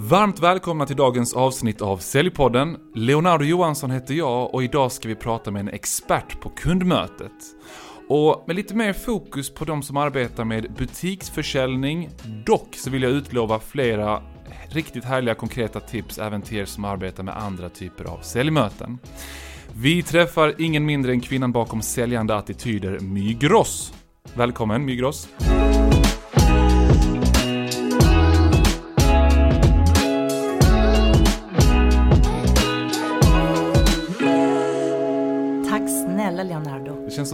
Varmt välkomna till dagens avsnitt av Säljpodden. Leonardo Johansson heter jag och idag ska vi prata med en expert på kundmötet. Och med lite mer fokus på de som arbetar med butiksförsäljning. Dock så vill jag utlova flera riktigt härliga konkreta tips även till er som arbetar med andra typer av säljmöten. Vi träffar ingen mindre än kvinnan bakom säljande attityder, My Gross. Välkommen My Gross.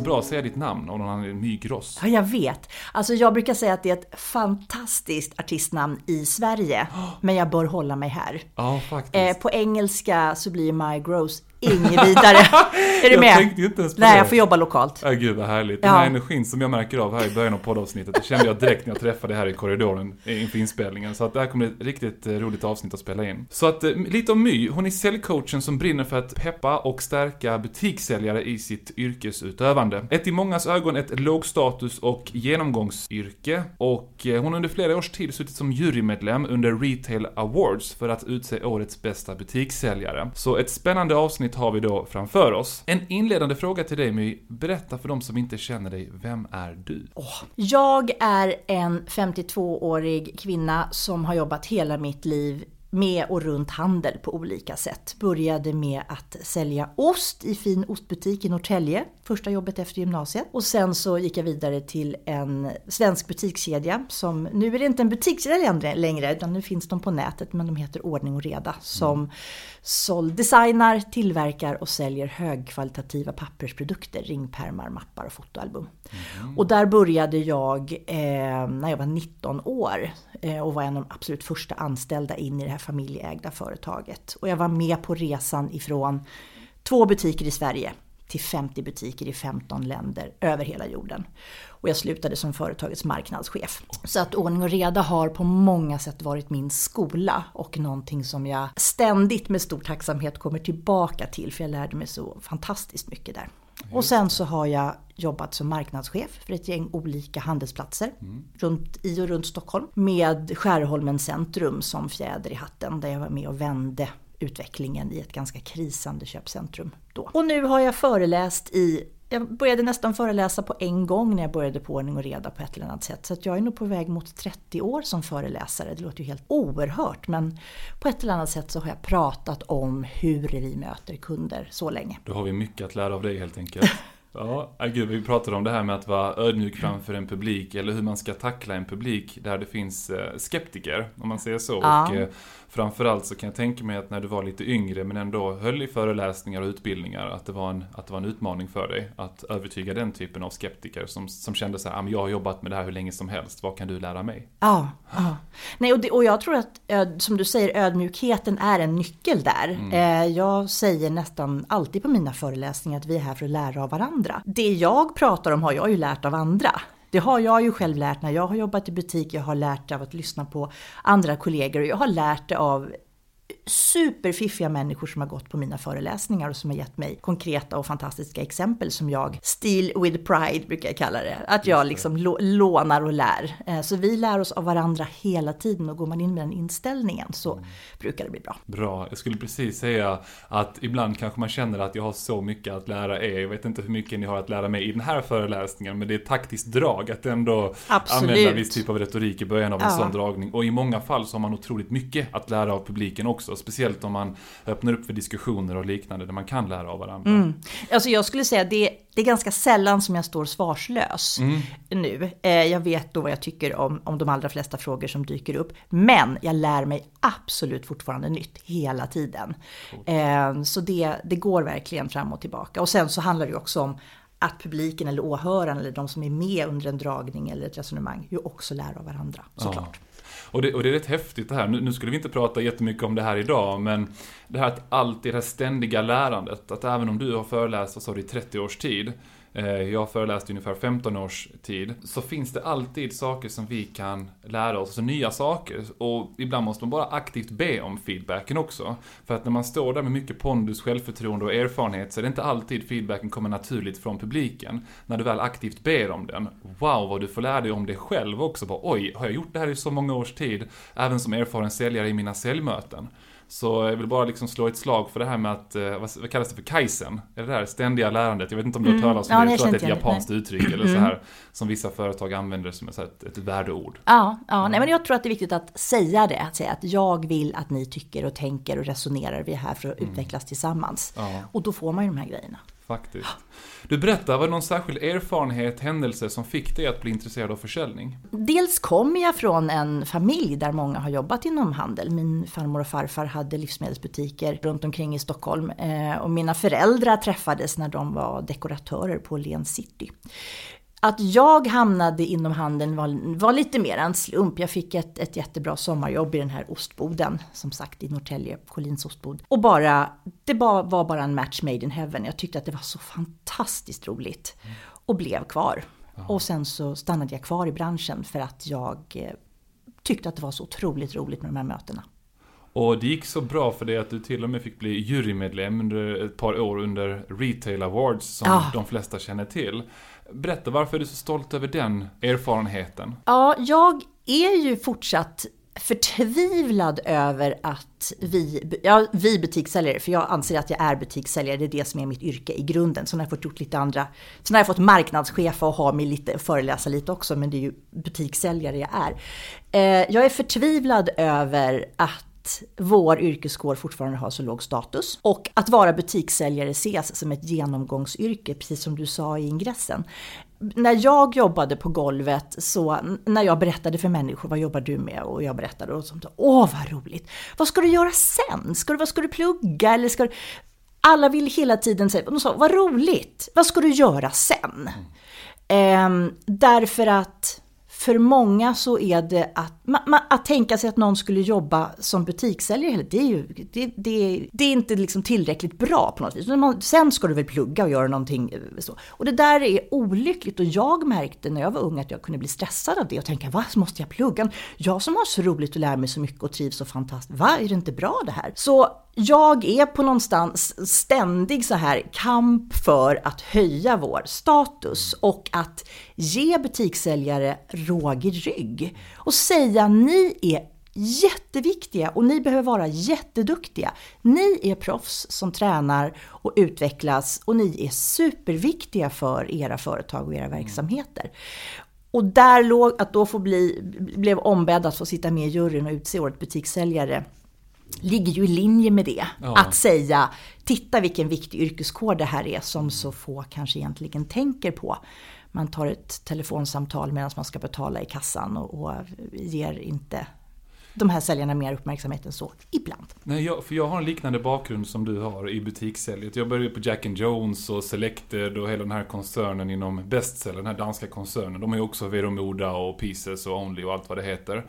Bra att säga ditt namn om någon annan är My Gross. Ja, jag vet. Alltså jag brukar säga att det är ett fantastiskt artistnamn i Sverige. Men jag bör hålla mig här. Ja, faktiskt. Eh, på engelska så blir My Gross inget vidare. är du Jag med? tänkte ju inte ens på Nej, det. jag får jobba lokalt. Ja, gud vad härligt. Den Ja. här energin som jag märker av här i början av poddavsnittet, det kände jag direkt när jag träffade här i korridoren inför inspelningen. Så att det här kommer bli ett riktigt eh, roligt avsnitt att spela in. Så att, eh, lite om My. Hon är säljcoachen som brinner för att peppa och stärka butikssäljare i sitt yrkesutövande. Ett i mångas ögon ett lågstatus och genomgångsyrke. Och eh, hon har under flera års tid suttit som jurymedlem under Retail Awards för att utse årets bästa butikssäljare. Så ett spännande avsnitt har vi då framför oss. En inledande fråga till dig My. Berätta för de som inte känner dig, vem är du? Jag är en 52-årig kvinna som har jobbat hela mitt liv med och runt handel på olika sätt. Började med att sälja ost i fin ostbutik i Norrtälje, första jobbet efter gymnasiet. Och sen så gick jag vidare till en svensk butikskedja som, nu är det inte en butikskedja längre, utan nu finns de på nätet, men de heter Ordning och Reda. Som såld, designar, tillverkar och säljer högkvalitativa pappersprodukter, ringpärmar, mappar och fotoalbum. Och där började jag eh, när jag var 19 år eh, och var en av de absolut första anställda in i det här familjeägda företaget. Och jag var med på resan ifrån två butiker i Sverige till 50 butiker i 15 länder över hela jorden. Och jag slutade som företagets marknadschef. Så att ordning och reda har på många sätt varit min skola och någonting som jag ständigt med stor tacksamhet kommer tillbaka till för jag lärde mig så fantastiskt mycket där. Och sen så har jag jobbat som marknadschef för ett gäng olika handelsplatser runt, i och runt Stockholm. Med Skärholmen centrum som fjäder i hatten där jag var med och vände utvecklingen i ett ganska krisande köpcentrum då. Och nu har jag föreläst i jag började nästan föreläsa på en gång när jag började på ordning och reda på ett eller annat sätt. Så att jag är nog på väg mot 30 år som föreläsare. Det låter ju helt oerhört men på ett eller annat sätt så har jag pratat om hur vi möter kunder så länge. Då har vi mycket att lära av dig helt enkelt. Ja, äh, gud, vi pratade om det här med att vara ödmjuk framför en publik, eller hur man ska tackla en publik där det finns eh, skeptiker, om man säger så. Ja. Och eh, framförallt så kan jag tänka mig att när du var lite yngre, men ändå höll i föreläsningar och utbildningar, att det var en, att det var en utmaning för dig att övertyga den typen av skeptiker som, som kände så här, "Ah, jag har jobbat med det här hur länge som helst, vad kan du lära mig? Ja, ja. Nej, och, det, och jag tror att, som du säger, ödmjukheten är en nyckel där. Eh, Jag säger nästan alltid på mina föreläsningar att vi är här för att lära av varandra. Det jag pratar om har jag ju lärt av andra. Det har jag ju själv lärt när jag har jobbat i butik, jag har lärt av att lyssna på andra kollegor. Och jag har lärt det av superfiffiga människor som har gått på mina föreläsningar och som har gett mig konkreta och fantastiska exempel som jag, steal with pride brukar jag kalla det, att jag liksom lå- lånar och lär. Eh, Så vi lär oss av varandra hela tiden och går man in med den inställningen så brukar det bli bra. Bra, jag skulle precis säga att ibland kanske man känner att jag har så mycket att lära er. Jag vet inte hur mycket ni har att lära mig i den här föreläsningen, men det är ett taktiskt drag att ändå Absolut. använda viss typ av retorik i början av en Ja. sån dragning. Och i många fall så har man otroligt mycket att lära av publiken också, speciellt om man öppnar upp för diskussioner och liknande där man kan lära av varandra. Alltså jag skulle säga det, det är ganska sällan som jag står svarslös nu. Eh, Jag vet då vad jag tycker om, om de allra flesta frågor som dyker upp. Men jag lär mig absolut fortfarande nytt hela tiden. Eh, Så det, det går verkligen fram och tillbaka. Och sen så handlar det också om att publiken eller åhöraren eller de som är med under en dragning eller ett resonemang ju också lär av varandra såklart. Och det, och det är rätt häftigt det här. Nu, nu skulle vi inte prata jättemycket om det här idag, men det här att alltid det här ständiga lärandet, att även om du har föreläst, vad sa du, i 30 års tid, Eh, jag har föreläst i ungefär 15 års tid, så finns det alltid saker som vi kan lära oss, alltså nya saker. Och ibland måste man bara aktivt be om feedbacken också. För att när man står där med mycket pondus, självförtroende och erfarenhet så är det inte alltid feedbacken kommer naturligt från publiken. När du väl aktivt ber om den, wow vad du får lära dig om dig själv också. Bara, Oj, har jag gjort det här i så många års tid? Även som erfaren säljare i mina säljmöten. Så jag vill bara liksom slå ett slag för det här med att, eh, vad, kallas det för, kaizen? Är det där ständiga lärandet? Jag vet inte om du har hört talas om Mm. Det, jag tror att det är ett japanskt uttryck eller så här som vissa företag använder som ett, ett, värdeord. Ja, ja nej, men jag tror att det är viktigt att säga det. Att säga att jag vill att ni tycker och tänker och resonerar. Vi är här för att utvecklas tillsammans. Ja. Och då får man ju de här grejerna. Faktiskt. Du berättar, var det någon särskild erfarenhet, händelse som fick dig att bli intresserad av försäljning? Dels kommer jag från en familj där många har jobbat inom handel. Min farmor och farfar hade livsmedelsbutiker runt omkring i Stockholm. Eh, och mina föräldrar träffades när de var dekoratörer på Åhléns City. Att jag hamnade inom handeln var, var lite mer en slump. Jag fick ett, ett jättebra sommarjobb i den här ostboden, som sagt i Norrtälje, Collins ostbod. Och bara, det bara, var bara en match made in heaven. Jag tyckte att det var så fantastiskt roligt. Och blev kvar. Och sen så stannade jag kvar i branschen för att jag eh, tyckte att det var så otroligt roligt med de här mötena. Och det gick så bra för dig att du till och med fick bli jurymedlem under ett par år under Retail Awards som Ja. de flesta känner till. Berätta, varför är du så stolt över den erfarenheten? Ja, jag är ju fortsatt förtvivlad över att vi, ja, vi butikssäljare, för jag anser att jag är butikssäljare, det är det som är mitt yrke i grunden. Sen har jag fått gjort lite andra, sen har jag fått marknadschefa och ha mig lite, föreläsa lite också, men det är ju butikssäljare jag är. Eh, jag är förtvivlad över att vår yrkeskår fortfarande har så låg status och att vara butikssäljare ses som ett genomgångsyrke, precis som du sa i ingressen. När jag jobbade på golvet, så när jag berättade för människor, vad jobbar du med? Och jag berättade och så, åh vad roligt! Vad ska du göra sen? Ska du, vad ska du plugga? Eller ska du... Alla vill hela tiden säga, de sa, vad roligt! Vad ska du göra sen? Ehm, därför att för många så är det att, ma, ma, att tänka sig att någon skulle jobba som butikssäljare, det är ju det, det, det är inte liksom tillräckligt bra på något vis. Man, sen ska du väl plugga och göra någonting eh, så. Och det där är olyckligt och jag märkte när jag var ung att jag kunde bli stressad av det och tänka, vad måste jag plugga? Jag som har så roligt och lär mig så mycket och trivs så fantastiskt, vad är det inte bra det här? Så jag är på någonstans ständig så här kamp för att höja vår status och att ge butikssäljare råg i rygg och säga ni är jätteviktiga och ni behöver vara jätteduktiga. Ni är proffs som tränar och utvecklas och ni är superviktiga för era företag och era verksamheter. Och där låg att då få bli, blev ombedd att få sitta med i juryn och utse årets butikssäljare ligger ju i linje med det. Ja. Att säga, titta vilken viktig yrkeskår det här är som så få kanske egentligen tänker på. Man tar ett telefonsamtal medan man ska betala i kassan och, och ger inte de här säljarna mer uppmärksamhet än så, ibland. Nej, jag, för jag har en liknande bakgrund som du har i butikssäljet. Jag började på Jack and Jones och Selected och hela den här koncernen inom Bestseller, den här danska koncernen. De har ju också Vero Moda och Pieces och Only och allt vad det heter.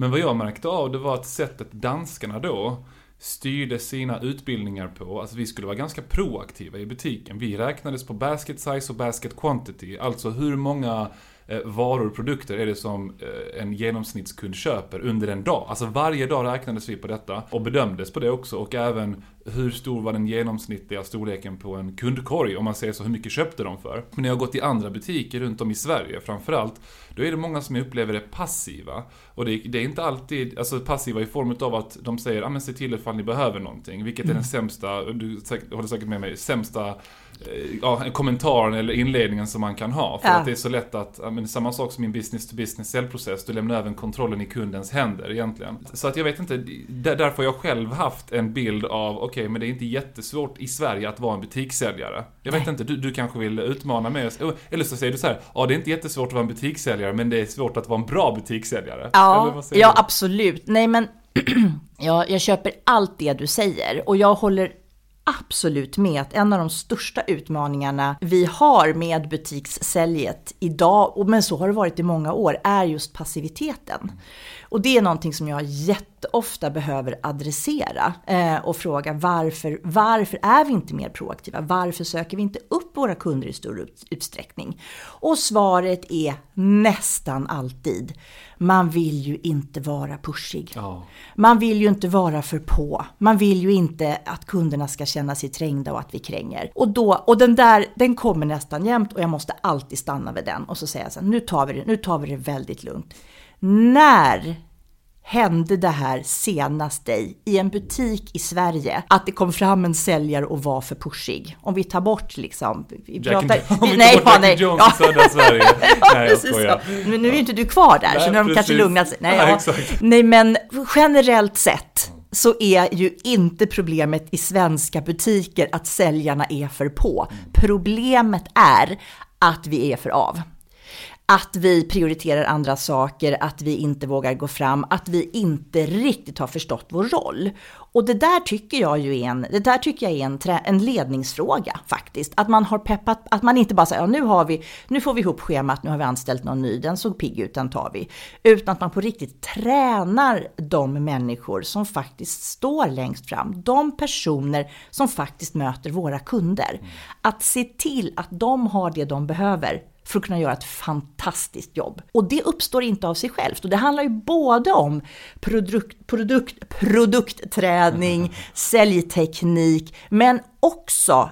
Men vad jag märkte av det var att sättet danskarna då styrde sina utbildningar på, alltså vi skulle vara ganska proaktiva i butiken. Vi räknades på basket size och basket quantity, alltså hur många eh, varor och produkter är det som eh, en genomsnittskund köper under en dag. Alltså varje dag räknades vi på detta och bedömdes på det också och även hur stor var den genomsnittliga storleken på en kundkorg om man säger så, hur mycket köpte de för? Men när jag har gått i andra butiker runt om i Sverige framförallt, då är det många som jag upplever det passiva. Och det, det är inte alltid, alltså passiva i form av att de säger, ja men se till ifall ni behöver någonting, vilket är den sämsta, du håller säkert med mig, sämsta eh, ja, kommentaren eller inledningen som man kan ha. För Ja. att det är så lätt att, ja, men samma sak som i en business to business säljprocess, du lämnar även kontrollen i kundens händer egentligen. Så att jag vet inte, där, därför har jag själv haft en bild av, okej men det är inte jättesvårt i Sverige att vara en butikssäljare. Jag vet Nej. inte, du, du kanske vill utmana mig, eller så säger du så här, ja det är inte jättesvårt att vara en butikssäljare men det är svårt att vara en bra butikssäljare. Eller Ja, du? absolut. Nej men, ja, jag köper allt det du säger och jag håller absolut med att en av de största utmaningarna vi har med butikssäljet idag, och men så har det varit i många år, är just passiviteten. Och det är någonting som jag jätteofta behöver adressera eh, och fråga varför, varför är vi inte mer proaktiva? Varför söker vi inte upp våra kunder i större utsträckning? Och svaret är nästan alltid, man vill ju inte vara pushig. Ja. Man vill ju inte vara för på. Man vill ju inte att kunderna ska känna sig trängda och att vi kränger. Och, då, och den där, den kommer nästan jämt och jag måste alltid stanna vid den och så säger jag så här, nu tar vi det, nu tar vi det väldigt lugnt. När hände det här senast dig i en butik i Sverige? Att det kom fram en säljare och var för pushig. Om vi tar bort liksom... Vi Jack pratar, om vi tar nej, bort ja, Jack nej, and Jones ja. i södra Sverige. Nej, jag Precis så. Men nu är ju inte du kvar där, Nej, så nu har de kanske lugnat sig. Nej, ja. exakt. Nej, men generellt sett så är ju inte problemet i svenska butiker att säljarna är för på. Problemet är att vi är för av. Att vi prioriterar andra saker, att vi inte vågar gå fram, att vi inte riktigt har förstått vår roll. Och det där tycker jag ju är en, det där tycker jag är en, trä, en ledningsfråga faktiskt. Att man har peppat, att man inte bara säger ja, nu, har vi, nu får vi ihop schemat, nu har vi anställt någon ny, den såg pigg ut, den tar vi. Utan att man på riktigt tränar de människor som faktiskt står längst fram. De personer som faktiskt möter våra kunder. Att se till att de har det de behöver för att kunna göra ett fantastiskt jobb. Och det uppstår inte av sig självt. Och det handlar ju både om produkt, produkt, produktträning, säljteknik, men också,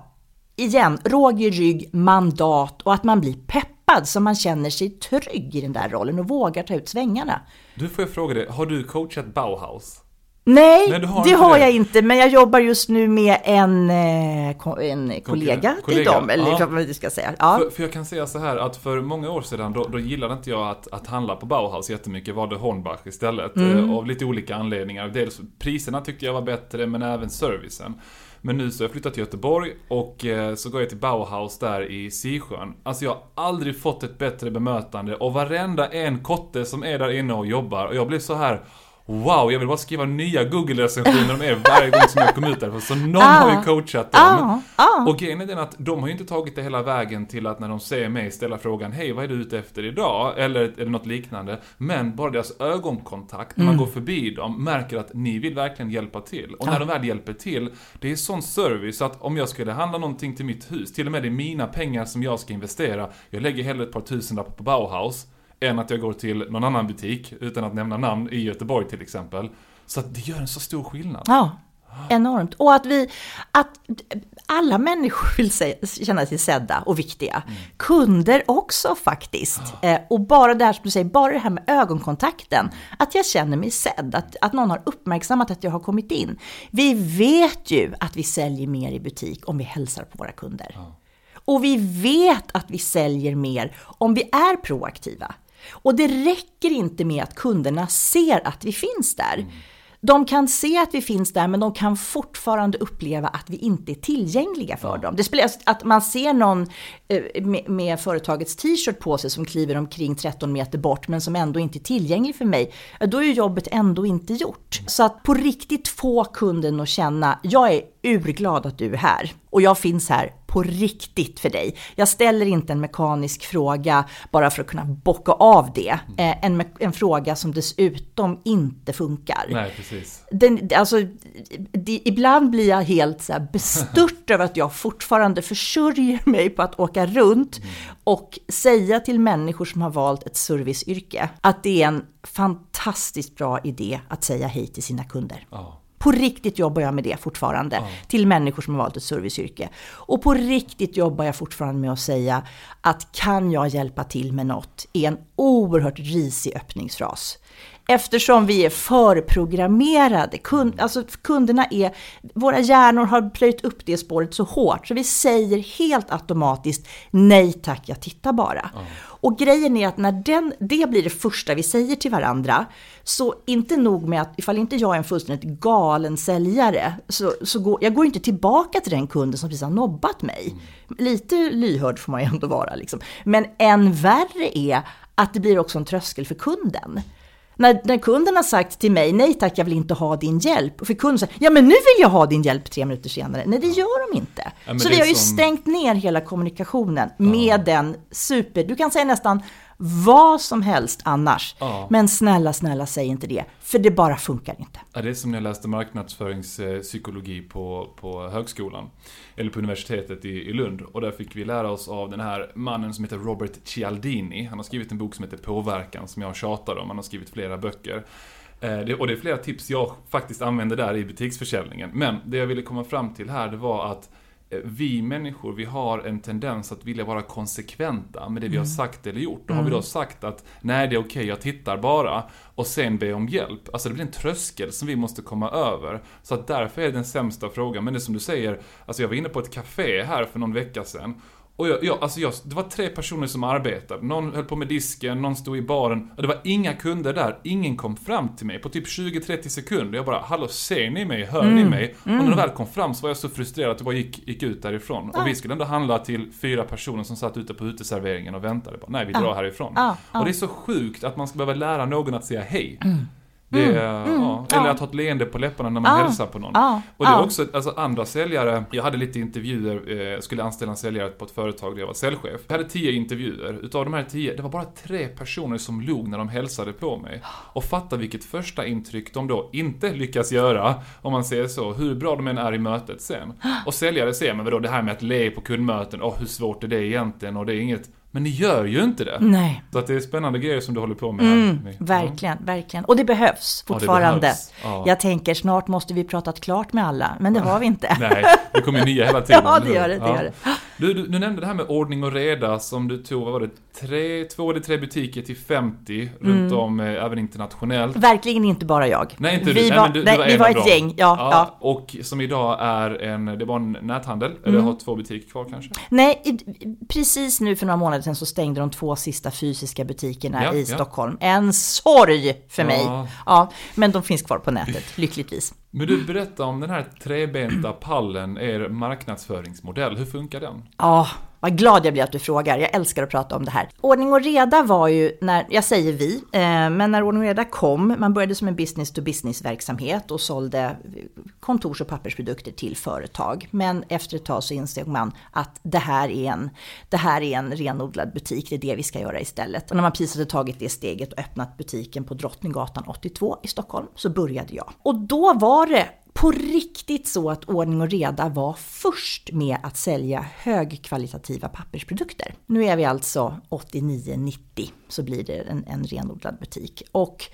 igen, råg i rygg, mandat och att man blir peppad så man känner sig trygg i den där rollen och vågar ta ut svängarna. Du får jag fråga dig, har du coachat Bauhaus? Nej, Nej, du har det har det. jag inte, men jag jobbar just nu med en, eh, en kollega till kollega, dem, eller ja. vad man ska säga. Ja. För, för jag kan säga så här att för många år sedan då, då gillade inte jag att, att handla på Bauhaus jättemycket. Valde Hornbach istället. Mm. Eh, av lite olika anledningar. Dels priserna tyckte jag var bättre men även servicen. Men nu så har jag flyttat till Göteborg och eh, så går jag till Bauhaus där i Sisjön. Alltså jag har aldrig fått ett bättre bemötande och varenda en kotte som är där inne och jobbar och jag blev så här Wow, jag vill bara skriva nya Google-recensioner om er varje gång som jag kommer ut därifrån. Så någon har ju coachat dem. Ah, ah. Och grejen är den att de har ju inte tagit det hela vägen till att när de ser mig ställa frågan Hej, vad är du ute efter idag? Eller, eller något liknande. Men bara deras ögonkontakt, när man går förbi dem, märker att ni vill verkligen hjälpa till. Och när de väl hjälper till, det är sån service att om jag skulle handla någonting till mitt hus, till och med det är mina pengar som jag ska investera, jag lägger hellre ett par tusenlappar på Bauhaus, än att jag går till någon annan butik, utan att nämna namn, i Göteborg till exempel. Så det gör en så stor skillnad. Ja, enormt. Och att vi, att alla människor vill se, känna sig sedda och viktiga. Kunder också faktiskt. Eh, och bara det här som du säger, bara det här med ögonkontakten. Att jag känner mig sedd, att, att någon har uppmärksammat att jag har kommit in. Vi vet ju att vi säljer mer i butik om vi hälsar på våra kunder. Och vi vet att vi säljer mer om vi är proaktiva. Och det räcker inte med att kunderna ser att vi finns där. De kan se att vi finns där, men de kan fortfarande uppleva att vi inte är tillgängliga för dem. Det spelar att man ser någon eh, med, med företagets t-shirt på sig som kliver omkring 13 meter bort, men som ändå inte är tillgänglig för mig. ja, Då är ju jobbet ändå inte gjort. Så att på riktigt få kunden att känna, jag är urglad att du är här och jag finns här på riktigt för dig. Jag ställer inte en mekanisk fråga bara för att kunna bocka av det. Eh, en, en fråga som dessutom inte funkar. Nej, precis. Den, alltså, det, ibland blir jag helt så här bestört över att jag fortfarande försörjer mig på att åka runt och säga till människor som har valt ett serviceyrke att det är en fantastiskt bra idé att säga hej till sina kunder. Ja. På riktigt jobbar jag med det fortfarande till människor som har valt ett serviceyrke. Och på riktigt jobbar jag fortfarande med att säga att kan jag hjälpa till med något är en oerhört risig öppningsfras. Eftersom vi är förprogrammerade, kund, alltså kunderna är, våra hjärnor har plöjt upp det spåret så hårt så vi säger helt automatiskt nej tack, jag tittar bara. Och grejen är att när den, det blir det första vi säger till varandra, så inte nog med att ifall inte jag är en fullständigt galen säljare, så, så går, jag går inte tillbaka till den kunden som precis har nobbat mig. Lite lyhörd får man ju ändå vara liksom. Men än värre är att det blir också en tröskel för kunden. När, när kunden har sagt till mig, nej tack jag vill inte ha din hjälp. Och för kunden säger, ja men nu vill jag ha din hjälp tre minuter senare. Nej det gör de inte. men så vi har ju som- stängt ner hela kommunikationen med den super, du kan säga nästan vad som helst annars. Ja. Men snälla, snälla säg inte det. För det bara funkar inte. Ja, det är som när jag läste marknadsföringspsykologi på, på högskolan. Eller på universitetet i, i Lund. Och där fick vi lära oss av den här mannen som heter Robert Cialdini. Han har skrivit en bok som heter Påverkan, som jag tjatar om. Han har skrivit flera böcker. Eh, och det är flera tips jag faktiskt använder där i butiksförsäljningen. Men det jag ville komma fram till här, det var att vi människor, vi har en tendens att vilja vara konsekventa med det vi har sagt eller gjort. Då har vi då sagt att nej, det är okej, jag tittar bara. Och sen be om hjälp. Alltså det blir en tröskel som vi måste komma över. Så att därför är det den sämsta frågan. Men det är som du säger, alltså jag var inne på ett café här för någon vecka sedan. Och jag, jag, alltså jag, det var tre personer som arbetade. Någon höll på med disken, någon stod i baren. Och det var inga kunder där. Ingen kom fram till mig på typ 20-30 sekunder. Jag bara, hallå ser ni mig? Hör ni mig? Och när de väl kom fram så var jag så frustrerad att jag bara gick, gick ut därifrån. Och vi skulle ändå handla till fyra personer som satt ute på uteserveringen och väntade. Bara, Nej, vi drar härifrån. Ja, ja. Och det är så sjukt att man ska behöva lära någon att säga hej. Det, är, ja. Eller att ha ett leende på läpparna när man Ja. hälsar på någon. Ja. Och det är Ja. också, alltså andra säljare, jag hade lite intervjuer, eh, skulle anställa en säljare på ett företag där jag var säljchef. Jag hade tio intervjuer, utav de här tio, det var bara tre personer som log när de hälsade på mig. Och fatta vilket första intryck de då inte lyckas göra, om man säger så, hur bra de än är i mötet sen. Och säljare säger, men vadå det här med att le på kundmöten, åh hur svårt är det egentligen? Och det är inget, men ni gör ju inte det. Nej. Så att det är spännande grejer som du håller på med här. Mm, Ja. verkligen, verkligen. Och det behövs Ja, det fortfarande. behövs. Ja. Jag tänker snart måste vi pratat klart med alla, men det har vi inte. Nej, det kommer ju nya hela tiden. Ja, det gör det, det gör det. Du, du, du nämnde det här med ordning och reda som du tog, vad var det, tre, två eller tre butiker till 50 runt om, eh, även internationellt. Verkligen inte bara jag. Nej, inte vi du. Nej, var, men du, nej, var vi var ett dem. gäng. Ja, ja. Och som idag är en, det var en näthandel, eller har två butiker kvar kanske? Nej, i- precis nu för några månader sedan så stängde de två sista fysiska butikerna Ja, i ja. Stockholm. En sorg för mig. Ja. Ja, men de finns kvar på nätet, lyckligtvis. Men du, berätta om den här trebenta pallen, er marknadsföringsmodell. Hur funkar den? Ja, vad glad jag blir att du frågar. Jag älskar att prata om det här. Ordning och reda var ju när, jag säger vi, eh, men när ordning och reda kom, man började som en business to business verksamhet och sålde kontors och pappersprodukter till företag. Men efter ett tag så insåg man att det här är en, det här är en renodlad butik, det är det vi ska göra istället. Och när man precis hade tagit det steget och öppnat butiken på Drottninggatan 82 i Stockholm så började jag. Och då var det på riktigt så att ordning och reda var först med att sälja högkvalitativa pappersprodukter. Nu är vi alltså 89-90 så blir det en, en renodlad butik. Och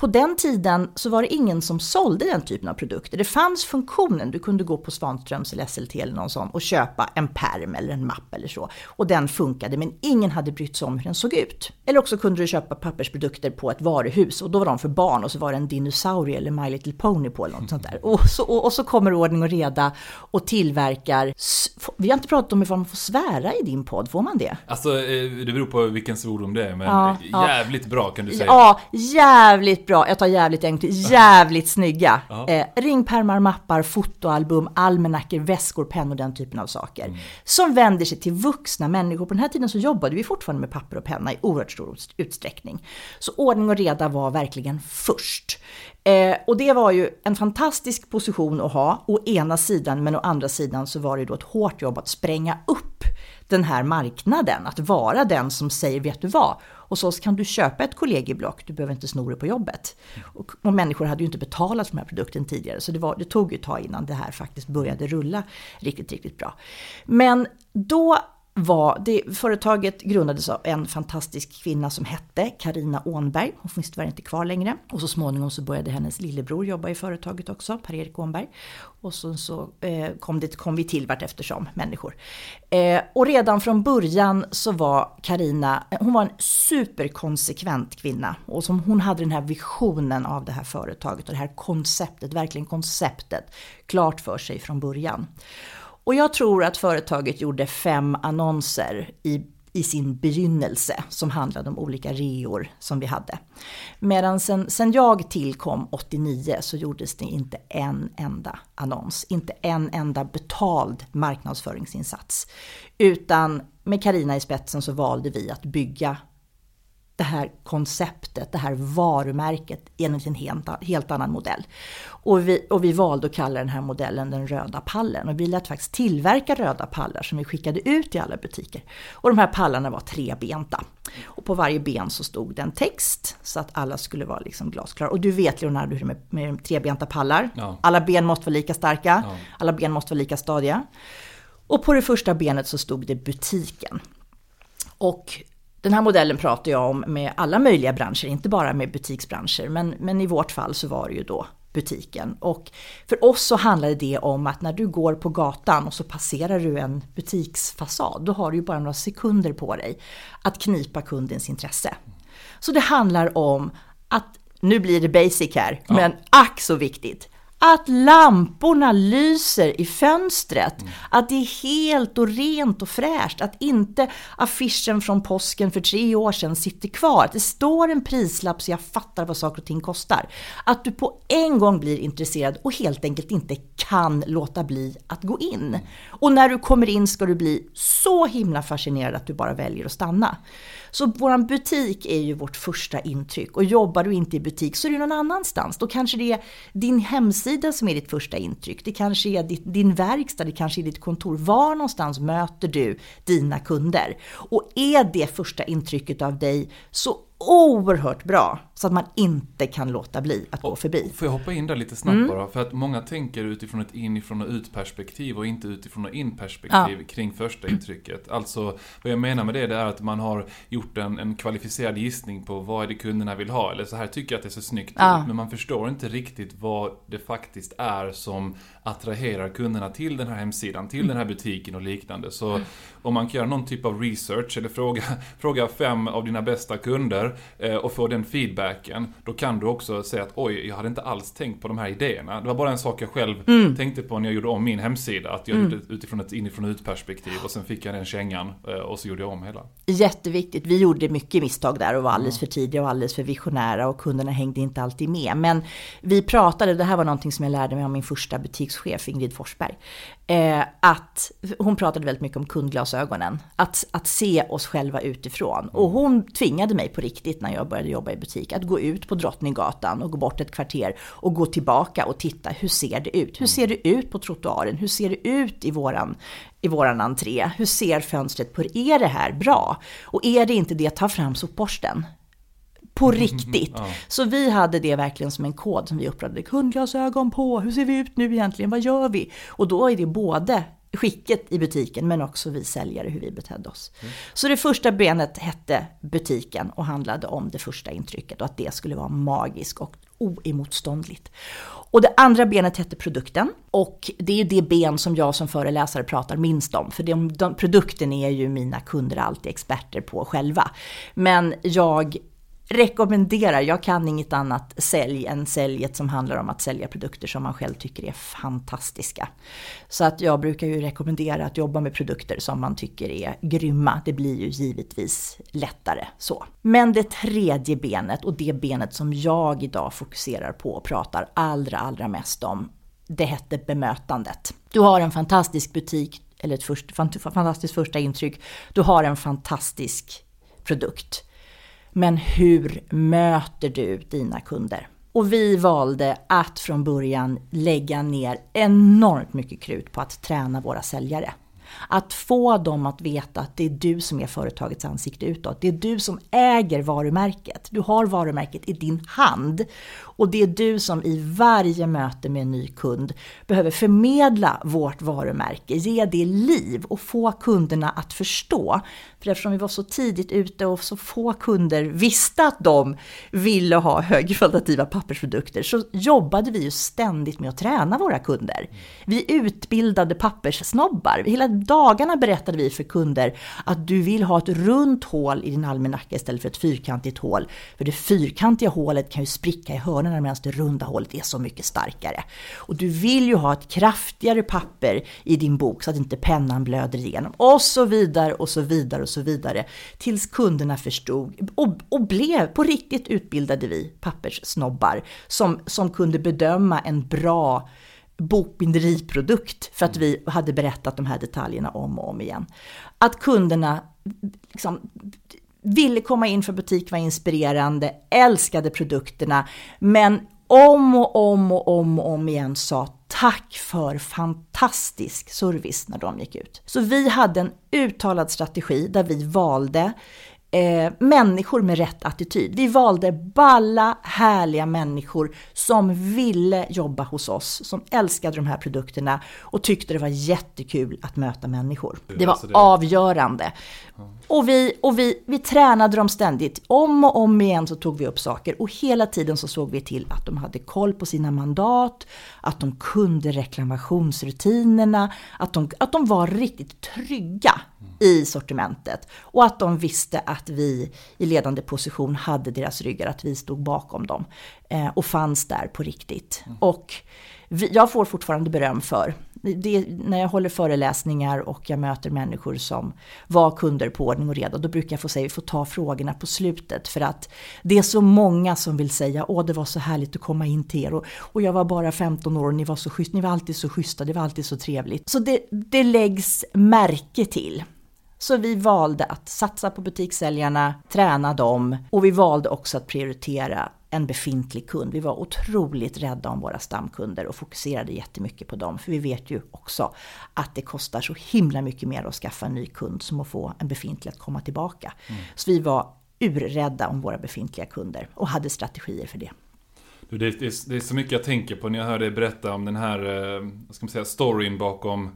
på den tiden så var det ingen som sålde den typen av produkter. Det fanns funktionen, du kunde gå på Svanströms eller SLT eller någon sån och köpa en perm eller en mapp eller så. Och den funkade men ingen hade brytt sig om hur den såg ut. Eller också kunde du köpa pappersprodukter på ett varuhus och då var de för barn och så var det en dinosaurie eller My Little Pony på eller något sånt där. Och så, och, och så kommer ordning och reda och tillverkar, vi har inte pratat om ifall man får svära i din podd, får man det? Alltså, eh, det beror på vilken svordom det är, men Ja, ja. jävligt bra kan du säga. Ja, jävligt bra. Jag tar jävligt enkelt. Jävligt snygga. Ja. Eh, ringpärmar, mappar, fotoalbum, almanackor, väskor, pennor, den typen av saker. Mm. Som vänder sig till vuxna människor. På den här tiden så jobbade vi fortfarande med papper och penna i oerhört stor utsträckning. Så ordning och reda var verkligen först. Eh, och det var ju en fantastisk position att ha, å ena sidan, men å andra sidan så var det då ett hårt jobb att spränga upp den här marknaden, att vara den som säger vet du vad, och så kan du köpa ett kollegieblock, du behöver inte sno det på jobbet. Och, och människor hade ju inte betalat för den här produkten tidigare, så det, var, det tog ju ett tag innan det här faktiskt började rulla riktigt, riktigt bra. Men då var det, företaget grundades av en fantastisk kvinna som hette Karina Ånberg. Hon finns tyvärr inte kvar längre. Och så småningom så började hennes lillebror jobba i företaget också, Per-Erik Ånberg. Och så, så eh, kom, det, kom vi till vart eftersom människor. Eh, och redan från början så var Karina, hon var en superkonsekvent kvinna. Och som hon hade den här visionen av det här företaget och det här konceptet, verkligen konceptet, klart för sig från början. Och jag tror att företaget gjorde fem annonser i, i sin begynnelse som handlade om olika reor som vi hade. Medan sen, sen jag tillkom 89 så gjordes det inte en enda annons, inte en enda betald marknadsföringsinsats. Utan med Karina i spetsen så valde vi att bygga det här konceptet, det här varumärket enligt en helt, helt annan modell. Och vi, och vi valde att kalla den här modellen den röda pallen. Och vi lät faktiskt tillverka röda pallar som vi skickade ut i alla butiker. Och de här pallarna var trebenta. Och på varje ben så stod det en text så att alla skulle vara liksom glasklara. Och du vet Leonardo hur det är med, med trebenta pallar. Ja. Alla ben måste vara lika starka, ja. alla ben måste vara lika stadiga. Och på det första benet så stod det butiken. Och den här modellen pratar jag om med alla möjliga branscher, inte bara med butiksbranscher. Men, men i vårt fall så var det ju då butiken. Och för oss så handlade det om att när du går på gatan och så passerar du en butiksfasad, då har du ju bara några sekunder på dig att knipa kundens intresse. Så det handlar om att, nu blir det basic här, ja. men ack så viktigt, att lamporna lyser i fönstret. Mm. Att det är helt och rent och fräscht. Att inte affischen från påsken för tre år sedan sitter kvar. Att det står en prislapp så jag fattar vad saker och ting kostar. Att du på en gång blir intresserad och helt enkelt inte kan låta bli att gå in. Och när du kommer in ska du bli så himla fascinerad att du bara väljer att stanna. Så vår butik är ju vårt första intryck och jobbar du inte i butik så är du någon annanstans. Då kanske det är din hemsida som är ditt första intryck. Det kanske är din verkstad, det kanske är ditt kontor. Var någonstans möter du dina kunder? Och är det första intrycket av dig så oerhört bra så att man inte kan låta bli att och, gå förbi. Får jag hoppa in där lite snabbt mm. bara? För att många tänker utifrån ett inifrån och ut perspektiv och inte utifrån och in perspektiv ja. kring första intrycket. Alltså vad jag menar med det, det är att man har gjort en, en kvalificerad gissning på vad är det kunderna vill ha. Eller så här tycker jag att det ser snyggt ja. ut. Men man förstår inte riktigt vad det faktiskt är som attraherar kunderna till den här hemsidan, till mm. den här butiken och liknande. Så mm. om man kan göra någon typ av research eller fråga, fråga fem av dina bästa kunder eh, och få den feedbacken, då kan du också säga att oj, jag hade inte alls tänkt på de här idéerna. Det var bara en sak jag själv mm. tänkte på när jag gjorde om min hemsida, att jag mm. gjorde utifrån ett inifrån ut perspektiv och sen fick jag den kängan eh, och så gjorde jag om hela. Jätteviktigt. Vi gjorde mycket misstag där och var alldeles för tidiga och alldeles för visionära och kunderna hängde inte alltid med. Men vi pratade, det här var någonting som jag lärde mig av min första butikschef Ingrid Forsberg. Eh, att hon pratade väldigt mycket om kundglasögonen. Att, att se oss själva utifrån. Och hon tvingade mig på riktigt när jag började jobba i butik att gå ut på Drottninggatan och gå bort ett kvarter och gå tillbaka och titta. Hur ser det ut? Hur ser det ut på trottoaren? Hur ser det ut i våran, i våran entré? Hur ser fönstret på? Är det här bra? Och är det inte det, ta fram sopborsten på mm, riktigt. Ja. Så vi hade det verkligen som en kod som vi upplevde. Kundglasögon på, hur ser vi ut nu egentligen, vad gör vi? Och då är det både skicket i butiken men också vi säljare hur vi betedde oss. Mm. Så det första benet hette butiken och handlade om det första intrycket och att det skulle vara magiskt och oemotståndligt. Och det andra benet hette produkten och det är ju det ben som jag som föreläsare pratar minst om för de, de, produkten är ju mina kunder alltid experter på själva. Men jag rekommenderar, jag kan inget annat sälj än säljet som handlar om att sälja produkter som man själv tycker är fantastiska. Så att jag brukar ju rekommendera att jobba med produkter som man tycker är grymma. Det blir ju givetvis lättare så. Men det tredje benet och det benet som jag idag fokuserar på och pratar allra, allra mest om, det hette bemötandet. Du har en fantastisk butik, eller ett först, fantastiskt första intryck. Du har en fantastisk produkt. Men hur möter du dina kunder? Och vi valde att från början lägga ner enormt mycket krut på att träna våra säljare. Att få dem att veta att det är du som är företagets ansikte utåt. Det är du som äger varumärket. Du har varumärket i din hand. Och det är du som i varje möte med en ny kund behöver förmedla vårt varumärke, ge det liv och få kunderna att förstå. För eftersom vi var så tidigt ute och så få kunder visste att de ville ha högkvalitativa pappersprodukter så jobbade vi ju ständigt med att träna våra kunder. Vi utbildade papperssnobbar. Hela dagarna berättade vi för kunder att du vill ha ett runt hål i din almanacka istället för ett fyrkantigt hål. För det fyrkantiga hålet kan ju spricka i hörnen medan det runda hålet är så mycket starkare. Och du vill ju ha ett kraftigare papper i din bok så att inte pennan blöder igenom. Och så vidare och så vidare och så vidare. Tills kunderna förstod och, och blev, på riktigt utbildade vi papperssnobbar som, som kunde bedöma en bra bokbinderiprodukt för att vi hade berättat de här detaljerna om och om igen. Att kunderna liksom ville komma in för butik, var inspirerande, älskade produkterna, men om och om och om och om igen sa tack för fantastisk service när de gick ut. Så vi hade en uttalad strategi där vi valde eh, människor med rätt attityd. Vi valde balla, härliga människor som ville jobba hos oss, som älskade de här produkterna och tyckte det var jättekul att möta människor. Det var alltså avgörande. Och, vi, och vi, vi tränade dem ständigt. Om och om igen så tog vi upp saker och hela tiden så såg vi till att de hade koll på sina mandat, att de kunde reklamationsrutinerna, att de, att de var riktigt trygga i sortimentet och att de visste att vi i ledande position hade deras ryggar, att vi stod bakom dem eh, och fanns där på riktigt. Mm. Och vi, jag får fortfarande beröm för det, när jag håller föreläsningar och jag möter människor som var kunder på ordning och reda, då brukar jag få säga, vi får ta frågorna på slutet för att det är så många som vill säga, åh det var så härligt att komma in till er och, och jag var bara 15 år och ni var så schysst, ni var alltid så schyssta, det var alltid så trevligt. Så det, det läggs märke till. Så vi valde att satsa på butikssäljarna, träna dem och vi valde också att prioritera en befintlig kund. Vi var otroligt rädda om våra stamkunder och fokuserade jättemycket på dem. För vi vet ju också att det kostar så himla mycket mer att skaffa en ny kund som att få en befintlig att komma tillbaka. Mm. Så vi var urrädda om våra befintliga kunder och hade strategier för det. Det är, det är så mycket jag tänker på när jag hör dig berätta om den här, eh, vad ska man säga, storyn bakom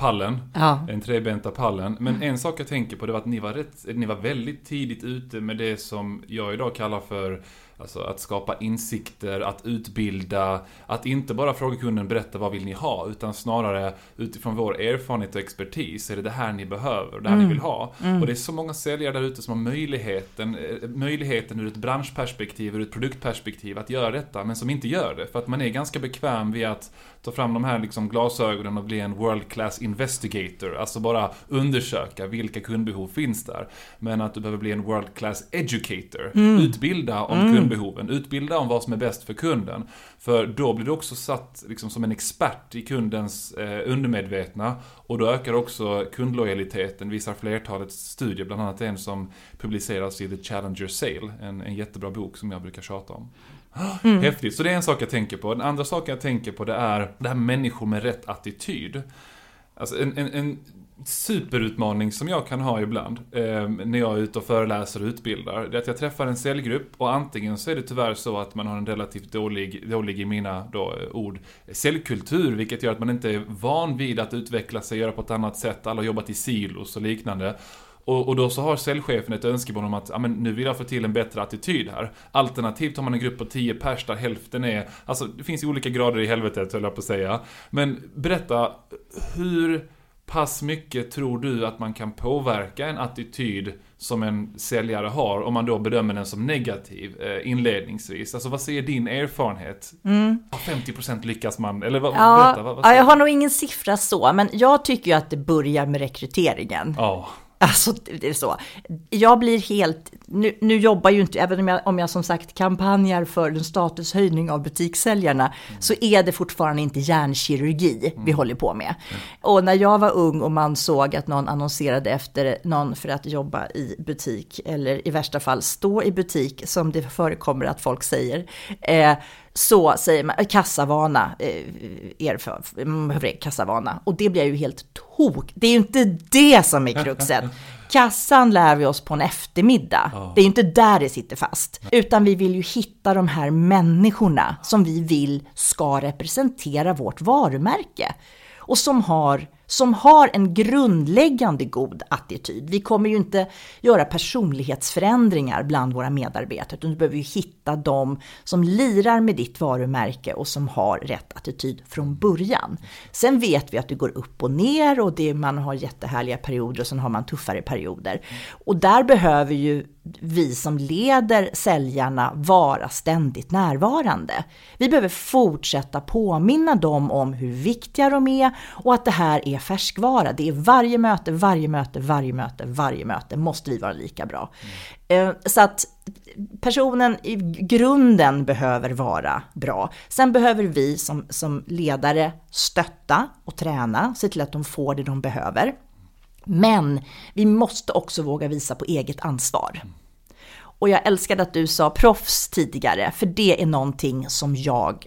pallen. Ja. Den trebenta pallen. Men mm. en sak jag tänker på det var att ni var, rätt, ni var väldigt tidigt ute med det som jag idag kallar för Alltså att skapa insikter, att utbilda, att inte bara fråga kunden berätta vad vill ni ha, utan snarare utifrån vår erfarenhet och expertis, är det det här ni behöver, det här mm. ni vill ha? Mm. Och det är så många säljare där ute som har möjligheten, eh, möjligheten ur ett branschperspektiv, ur ett produktperspektiv att göra detta, men som inte gör det, för att man är ganska bekväm vid att ta fram de här liksom glasögonen och bli en world class investigator. Alltså bara undersöka vilka kundbehov finns där. Men att du behöver bli en world class educator. Mm. Utbilda om mm. kundbehoven. Utbilda om vad som är bäst för kunden. För då blir du också satt liksom som en expert i kundens eh, undermedvetna. Och då ökar också kundlojaliteten, visar flertalet studier. Bland annat en som publiceras i The Challenger Sale. En, en jättebra bok som jag brukar tjata om. Mm. Häftigt. Så det är en sak jag tänker på. Den andra saken jag tänker på det är det här människor med rätt attityd. Alltså en, en, en superutmaning som jag kan ha ibland eh, när jag är ute och föreläser och utbildar. Det är att jag träffar en säljgrupp och antingen så är det tyvärr så att man har en relativt dålig, dålig i mina då, ord, säljkultur. Vilket gör att man inte är van vid att utveckla sig, göra på ett annat sätt. Alla har jobbat i silos och liknande. Och, och, då så har säljchefen ett önskemål om att ja, men nu vill jag få till en bättre attityd här. Alternativt har man en grupp på 10 pers där hälften är, alltså det finns ju olika grader i helvetet höll jag på att säga. Men berätta, hur pass mycket tror du att man kan påverka en attityd som en säljare har om man då bedömer den som negativ eh, inledningsvis? Alltså vad säger din erfarenhet? Mm. 50% lyckas man? Eller vad, ja, berätta, vad, vad ja, jag har nog ingen siffra så, men jag tycker ju att det börjar med rekryteringen. Ja. Alltså, det är så. Jag blir helt, nu, nu jobbar ju inte, även om jag, om jag som sagt kampanjar för en statushöjning av butikssäljarna, mm. så är det fortfarande inte hjärnkirurgi mm. vi håller på med. Mm. Och när jag var ung och man såg att någon annonserade efter någon för att jobba i butik, eller i värsta fall stå i butik, som det förekommer att folk säger, eh, så säger man kassavana, eh, erfar, kassavana. Och det blir ju helt tok. Det är ju inte det som är kruxet. Kassan lär vi oss på en eftermiddag. Oh. Det är ju inte där det sitter fast. Utan vi vill ju hitta de här människorna som vi vill ska representera vårt varumärke. Och som har som har en grundläggande god attityd. Vi kommer ju inte göra personlighetsförändringar bland våra medarbetare, utan du behöver ju hitta dem som lirar med ditt varumärke och som har rätt attityd från början. Sen vet vi att det går upp och ner och det, man har jättehärliga perioder och sen har man tuffare perioder. Och där behöver ju vi som leder säljarna vara ständigt närvarande. Vi behöver fortsätta påminna dem om hur viktiga de är och att det här är färskvara. Det är varje möte, varje möte, varje möte, varje möte måste vi vara lika bra. Mm. Så att personen i grunden behöver vara bra. Sen behöver vi som, som ledare stötta och träna, se till att de får det de behöver. Men vi måste också våga visa på eget ansvar. Och jag älskade att du sa proffs tidigare, för det är någonting som jag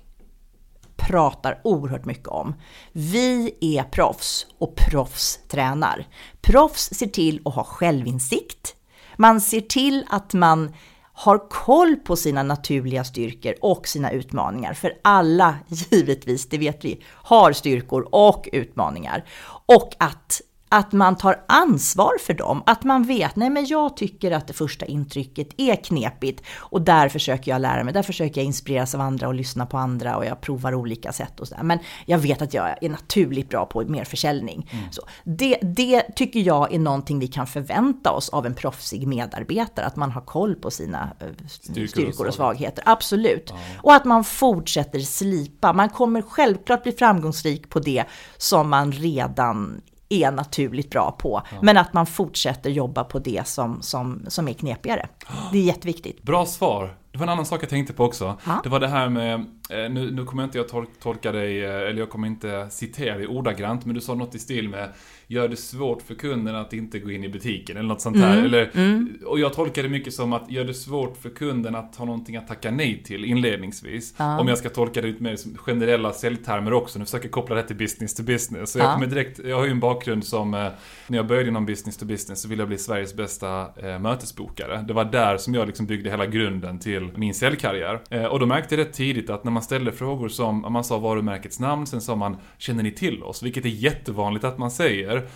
pratar oerhört mycket om. Vi är proffs och proffs tränar. Proffs ser till att ha självinsikt. Man ser till att man har koll på sina naturliga styrkor och sina utmaningar. För alla, givetvis, det vet vi, har styrkor och utmaningar. Och att att man tar ansvar för dem. Att man vet, nej men jag tycker att det första intrycket är knepigt och där försöker jag lära mig, där försöker jag inspireras av andra och lyssna på andra och jag provar olika sätt och sådär. Men jag vet att jag är naturligt bra på mer försäljning. Mm. Så det, det tycker jag är någonting vi kan förvänta oss av en proffsig medarbetare, att man har koll på sina eh, styrkor, styrkor och svagheter. Absolut. Ja. Och att man fortsätter slipa. Man kommer självklart bli framgångsrik på det som man redan är naturligt bra på. Ja. Men att man fortsätter jobba på det som, som, som är knepigare. Det är jätteviktigt. Bra svar. Det var en annan sak jag tänkte på också. Ha? Det var det här med, nu, nu kommer inte jag tol tolka dig, eh, eller jag kommer inte citera dig ordagrant, men du sa något i stil med gör det svårt för kunden att inte gå in i butiken eller något sånt där. Mm, eller, mm. Och jag tolkar det mycket som att gör det svårt för kunden att ha någonting att tacka nej till inledningsvis. Ja. Om jag ska tolka det ut mer som generella säljtermer också. Nu försöker jag koppla det till business to business. Så ja. jag kommer direkt, jag har ju en bakgrund som, eh, när jag började inom business to business så ville jag bli Sveriges bästa eh, mötesbokare. Det var där som jag liksom byggde hela grunden till min säljkarriär. Eh, och då märkte jag rätt tidigt att när man ställde frågor som, man sa varumärkets namn, sen sa man känner ni till oss? Vilket är jättevanligt att man säger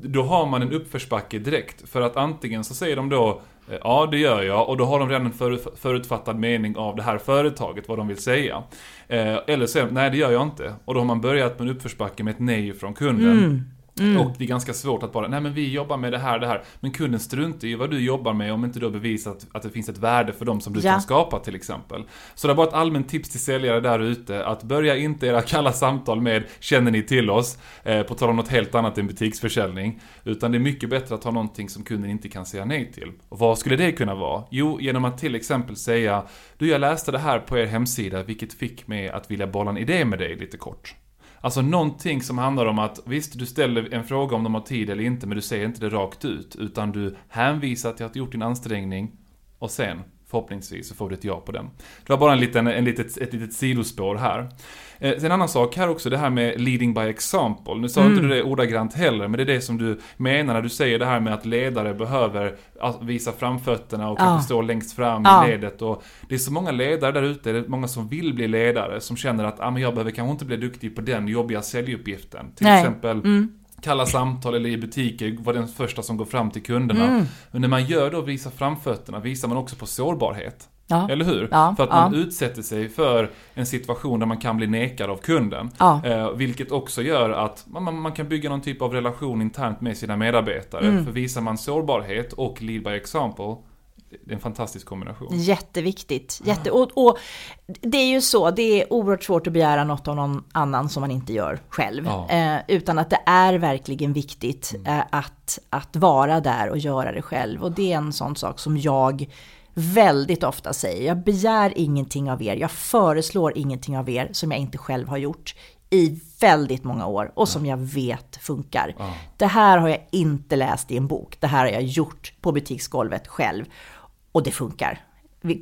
då har man en uppförsbacke direkt. För att antingen så säger de då eh, Ja, det gör jag. Och då har de redan en förutfattad mening av det här företaget, vad de vill säga. Eh, eller så nej det gör jag inte. Och då har man börjat med en uppförsbacke med ett nej från kunden. Mm. Mm. Och det är ganska svårt att bara, nej men vi jobbar med det här, det här. Men kunden struntar i vad du jobbar med om inte du har bevisat att det finns ett värde för dem som du ja. kan skapa till exempel. Så det är bara ett allmänt tips till säljare där ute, att börja inte era kalla samtal med Känner ni till oss? Eh, på tal om något helt annat än butiksförsäljning. Utan det är mycket bättre att ha någonting som kunden inte kan säga nej till. Och vad skulle det kunna vara? Jo, genom att till exempel säga Du, jag läste det här på er hemsida, vilket fick mig att vilja bolla en idé med dig lite kort. Alltså någonting som handlar om att visst, du ställer en fråga om de har tid eller inte, men du säger inte det rakt ut. Utan du hänvisar till att du gjort din ansträngning och sen Förhoppningsvis så får du ett ja på den. Det var bara en liten, en litet, ett litet sidospår här. Eh, en annan sak här också, det här med leading by example. Nu sa mm. inte du det ordagrant heller, men det är det som du menar när du säger det här med att ledare behöver visa framfötterna och kanske stå längst fram ja. i ledet. Och det är så många ledare där ute, det är många som vill bli ledare, som känner att ah, men jag behöver kanske inte bli duktig på den jobbiga säljuppgiften. Till Nej. exempel mm kalla samtal eller i butiker vara den första som går fram till kunderna. Mm. Men när man gör då, visar framfötterna, visar man också på sårbarhet. Ja. Eller hur? Ja, för att ja. man utsätter sig för en situation där man kan bli nekad av kunden. Eh, vilket också gör att man, man, kan bygga någon typ av relation internt med sina medarbetare. Mm. För visar man sårbarhet och lead by example det är en fantastisk kombination. Jätteviktigt. Jätte, och, och, det är ju så, det är oerhört svårt att begära något av någon annan som man inte gör själv. Ja. Eh, utan att det är verkligen viktigt mm. eh, att, att vara där och göra det själv. Och det är en sån sak som jag väldigt ofta säger. Jag begär ingenting av er, jag föreslår ingenting av er som jag inte själv har gjort i väldigt många år och som jag vet funkar. Ja. Det här har jag inte läst i en bok, det här har jag gjort på butiksgolvet själv. Och det funkar.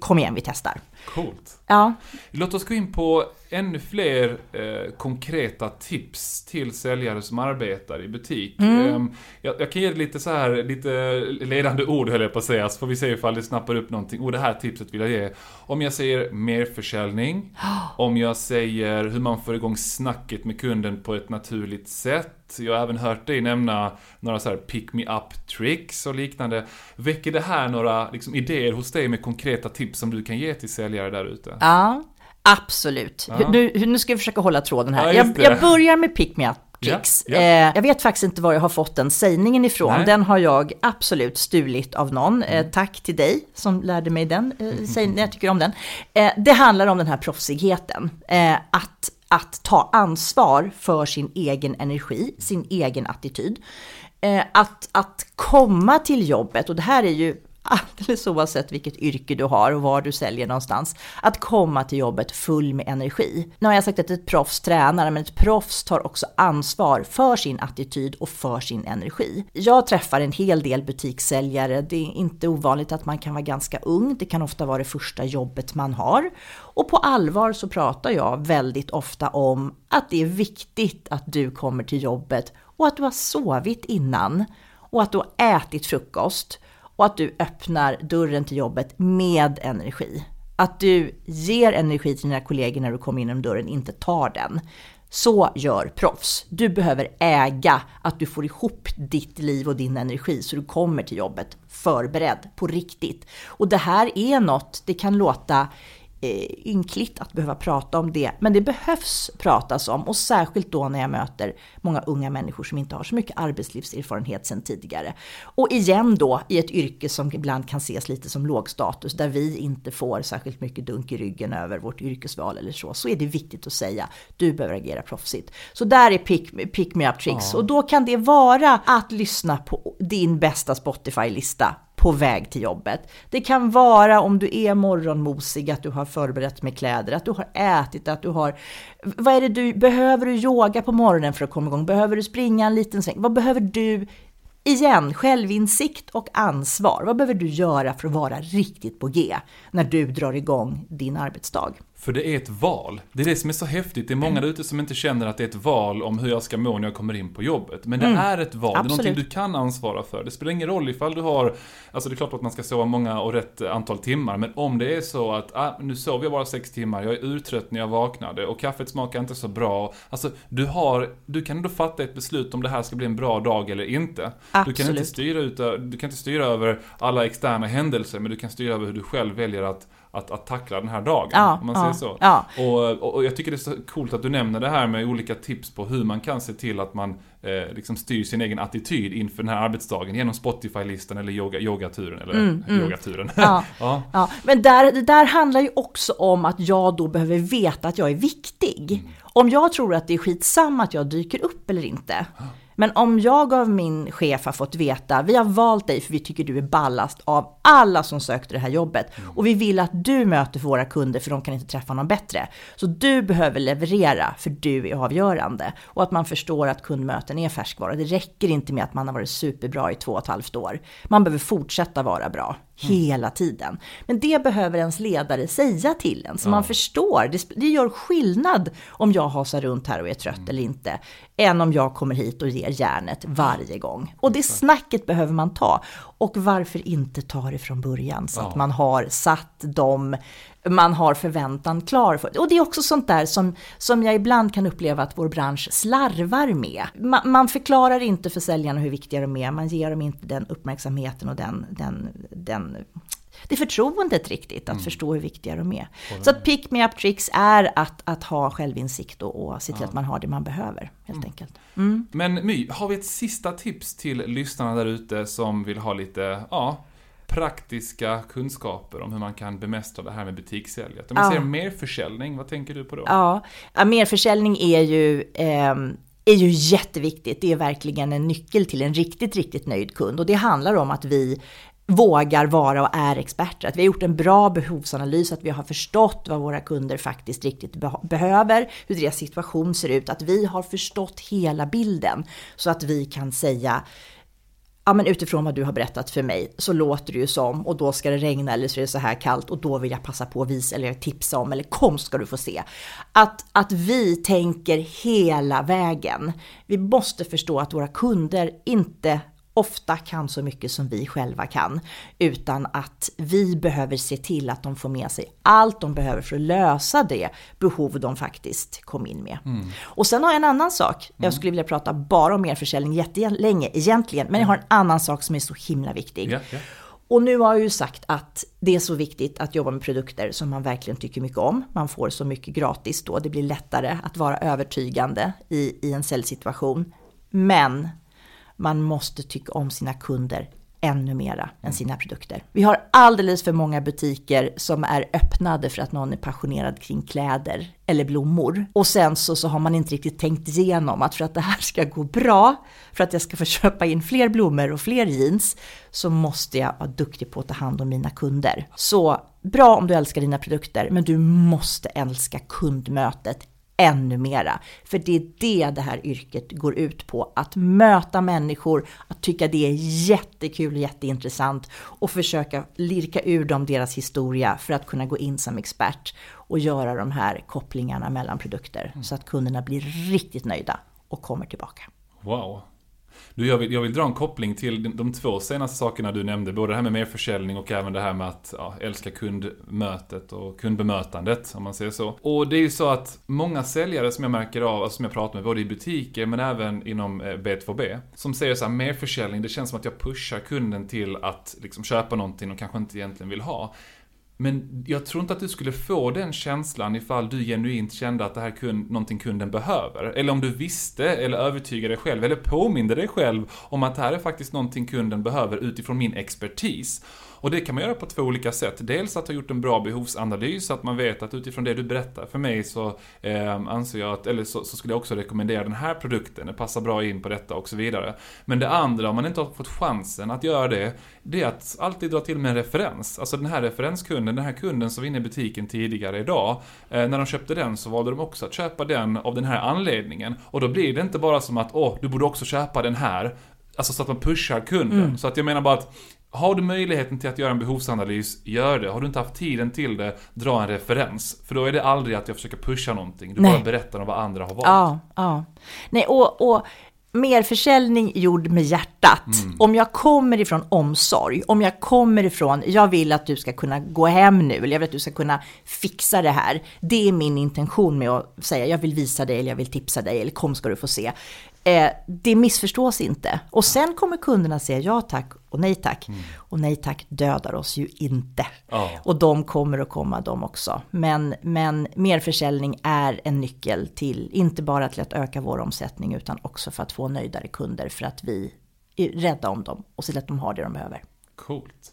Kom igen, vi testar. Coolt. Ja. Låt oss gå in på ännu fler eh, konkreta tips till säljare som arbetar i butik. Mm. Eh, jag, jag, kan ge lite så här, lite ledande ord höll jag på att säga, så får vi se ifall det snappar upp någonting. Och det här tipset vill jag ge. Om jag säger merförsäljning, om jag säger hur man får igång snacket med kunden på ett naturligt sätt. Jag har även hört dig nämna några så här pick me up tricks och liknande. Väcker det här några liksom, idéer hos dig med konkreta tips som du kan ge till säljare där ute? Ja, absolut. Ja. Nu, nu ska vi försöka hålla tråden här. Ja, jag, jag, börjar med pick me up Kicks. Ja. Eh, jag vet faktiskt inte var jag har fått den sägningen ifrån. Nej. Den har jag absolut stulit av någon. Eh, mm. tack till dig som lärde mig den eh, sägningen. Jag tycker om den. Eh, det handlar om den här proffsigheten. Eh, att, att ta ansvar för sin egen energi, sin egen attityd. Eh, att, att komma till jobbet, och det här är ju alldeles oavsett vilket yrke du har och var du säljer någonstans, att komma till jobbet full med energi. Nu har jag sagt att ett proffs tränar, men ett proffs tar också ansvar för sin attityd och för sin energi. Jag träffar en hel del butikssäljare. Det är inte ovanligt att man kan vara ganska ung. Det kan ofta vara det första jobbet man har. Och på allvar så pratar jag väldigt ofta om att det är viktigt att du kommer till jobbet och att du har sovit innan och att du har ätit frukost och att du öppnar dörren till jobbet med energi. Att du ger energi till dina kollegor när du kommer in genom dörren, inte tar den. Så gör proffs. Du behöver äga att du får ihop ditt liv och din energi så du kommer till jobbet förberedd på riktigt. Och det här är något, det kan låta ynkligt att behöva prata om det, men det behövs pratas om och särskilt då när jag möter många unga människor som inte har så mycket arbetslivserfarenhet sedan tidigare. Och igen då i ett yrke som ibland kan ses lite som lågstatus där vi inte får särskilt mycket dunk i ryggen över vårt yrkesval eller så, så är det viktigt att säga du behöver agera proffsigt. Så där är pick, pick me up tricks ja. och då kan det vara att lyssna på din bästa Spotify-lista på väg till jobbet. Det kan vara om du är morgonmosig, att du har förberett med kläder, att du har ätit, att du har... Vad är det du... Behöver du yoga på morgonen för att komma igång? Behöver du springa en liten sväng? Vad behöver du Igen, självinsikt och ansvar. Vad behöver du göra för att vara riktigt på G när du drar igång din arbetsdag? För det är ett val. Det är det som är så häftigt. Det är många där ute som inte känner att det är ett val om hur jag ska må när jag kommer in på jobbet. Men det mm. är ett val. Absolut. Det är någonting du kan ansvara för. Det spelar ingen roll ifall du har, alltså det är klart att man ska sova många och rätt antal timmar. Men om det är så att, ah, nu sover jag bara sex timmar, jag är urtrött när jag vaknade och kaffet smakar inte så bra. Alltså, du har, du kan ändå fatta ett beslut om det här ska bli en bra dag eller inte. Absolut. Du kan inte styra, ut, du kan inte styra över alla externa händelser, men du kan styra över hur du själv väljer att att, att tackla den här dagen. Ja, om man ja, säger så. Ja. Och, och, jag tycker det är så coolt att du nämner det här med olika tips på hur man kan se till att man eh, liksom styr sin egen attityd inför den här arbetsdagen genom Spotify-listan eller yoga, yogaturen. Eller mm, mm. yogaturen. Ja, ja. ja. Men där, det där handlar ju också om att jag då behöver veta att jag är viktig. Mm. Om jag tror att det är skitsamma att jag dyker upp eller inte. Men om jag av min chef har fått veta, vi har valt dig för vi tycker du är ballast av alla som sökte det här jobbet. Och vi vill att du möter våra kunder för de kan inte träffa någon bättre. Så du behöver leverera för du är avgörande. Och att man förstår att kundmöten är färskvara. Det räcker inte med att man har varit superbra i två och ett halvt år. Man behöver fortsätta vara bra. Mm. hela tiden. Men det behöver ens ledare säga till en, så ja. man förstår. Det, det, gör skillnad om jag hasar runt här och är trött mm. eller inte, än om jag kommer hit och ger järnet varje gång. Och det snacket behöver man ta. Och varför inte ta det från början, så ja. att man har satt de man har förväntan klar för. Och det är också sånt där som, som jag ibland kan uppleva att vår bransch slarvar med. Man, man förklarar inte för säljarna hur viktiga de är, man ger dem inte den uppmärksamheten och den, den, den det förtroendet riktigt, att mm. förstå hur viktiga de är. Så att pick me up tricks är att, att ha självinsikt och, och se till ja. att man har det man behöver, helt mm. enkelt. Mm. Men My, har vi ett sista tips till lyssnarna där ute som vill ha lite, ja, praktiska kunskaper om hur man kan bemästra det här med butikssäljet. Om man ja. säger merförsäljning, vad tänker du på då? Ja, ja merförsäljning är ju eh, är ju jätteviktigt. Det är verkligen en nyckel till en riktigt, riktigt nöjd kund. Och det handlar om att vi vågar vara och är experter. Att vi har gjort en bra behovsanalys, att vi har förstått vad våra kunder faktiskt riktigt behöver, hur deras situation ser ut, att vi har förstått hela bilden så att vi kan säga ja men utifrån vad du har berättat för mig så låter det ju som och då ska det regna eller så är det så här kallt och då vill jag passa på att visa eller tipsa om eller kom ska du få se. Att, att vi tänker hela vägen. Vi måste förstå att våra kunder inte ofta kan så mycket som vi själva kan, utan att vi behöver se till att de får med sig allt de behöver för att lösa det behov de faktiskt kom in med. Mm. Och sen har jag en annan sak, jag mm. skulle vilja prata bara om merförsäljning jättelänge egentligen, men jag har en annan sak som är så himla viktig. Yeah, yeah. Och nu har jag ju sagt att det är så viktigt att jobba med produkter som man verkligen tycker mycket om. Man får så mycket gratis då, det blir lättare att vara övertygande i, i en säljsituation. Men man måste tycka om sina kunder ännu mera än sina produkter. Vi har alldeles för många butiker som är öppnade för att någon är passionerad kring kläder eller blommor. Och sen så, så har man inte riktigt tänkt igenom att för att det här ska gå bra, för att jag ska få köpa in fler blommor och fler jeans, så måste jag vara duktig på att ta hand om mina kunder. Så bra om du älskar dina produkter, men du måste älska kundmötet ännu mera. För det är det det här yrket går ut på. Att möta människor, att tycka det är jättekul och jätteintressant och försöka lirka ur dem deras historia för att kunna gå in som expert och göra de här kopplingarna mellan produkter så att kunderna blir riktigt nöjda och kommer tillbaka. Wow. Du, jag vill, jag vill dra en koppling till de två senaste sakerna du nämnde. Både det här med merförsäljning och även det här med att ja, älska kundmötet och kundbemötandet, om man säger så. Och det är ju så att många säljare som jag märker av, alltså som jag pratar med, både i butiker men även inom eh, B2B, som säger så här, merförsäljning, det känns som att jag pushar kunden till att liksom köpa någonting och kanske inte egentligen vill ha. Men jag tror inte att du skulle få den känslan ifall du genuint kände att det här är någonting kunden behöver. Eller om du visste, eller övertygade dig själv, eller påminde dig själv om att det här är faktiskt någonting kunden behöver utifrån min expertis. Och det kan man göra på två olika sätt. Dels att ha gjort en bra behovsanalys, så att man vet att utifrån det du berättar för mig så eh, anser jag att, eller så, så, skulle jag också rekommendera den här produkten, den passar bra in på detta och så vidare. Men det andra, om man inte har fått chansen att göra det, det är att alltid dra till med en referens. Alltså den här referenskunden, den här kunden som var inne i butiken tidigare idag, eh, när de köpte den så valde de också att köpa den av den här anledningen. Och då blir det inte bara som att, åh, du borde också köpa den här, Alltså så att man pushar kunden. Mm. Så att jag menar bara att har du möjligheten till att göra en behovsanalys, gör det. Har du inte haft tiden till det, dra en referens. För då är det aldrig att jag försöker pusha någonting. Du Nej. bara berättar om vad andra har valt. Ja, ja. Nej, och, och mer försäljning gjord med hjärtat. Mm. Om jag kommer ifrån omsorg, om jag kommer ifrån, jag vill att du ska kunna gå hem nu, eller jag vill att du ska kunna fixa det här. Det är min intention med att säga, jag vill visa dig, eller jag vill tipsa dig, eller kom ska du få se. Eh, det missförstås inte. Och sen kommer kunderna säga ja tack och nej tack. Mm. Och nej tack dödar oss ju inte. Oh. Och de kommer att komma de också. Men, men merförsäljning är en nyckel till, inte bara till att öka vår omsättning, utan också för att få nöjdare kunder för att vi är rädda om dem och ser till att de har det de behöver. Coolt.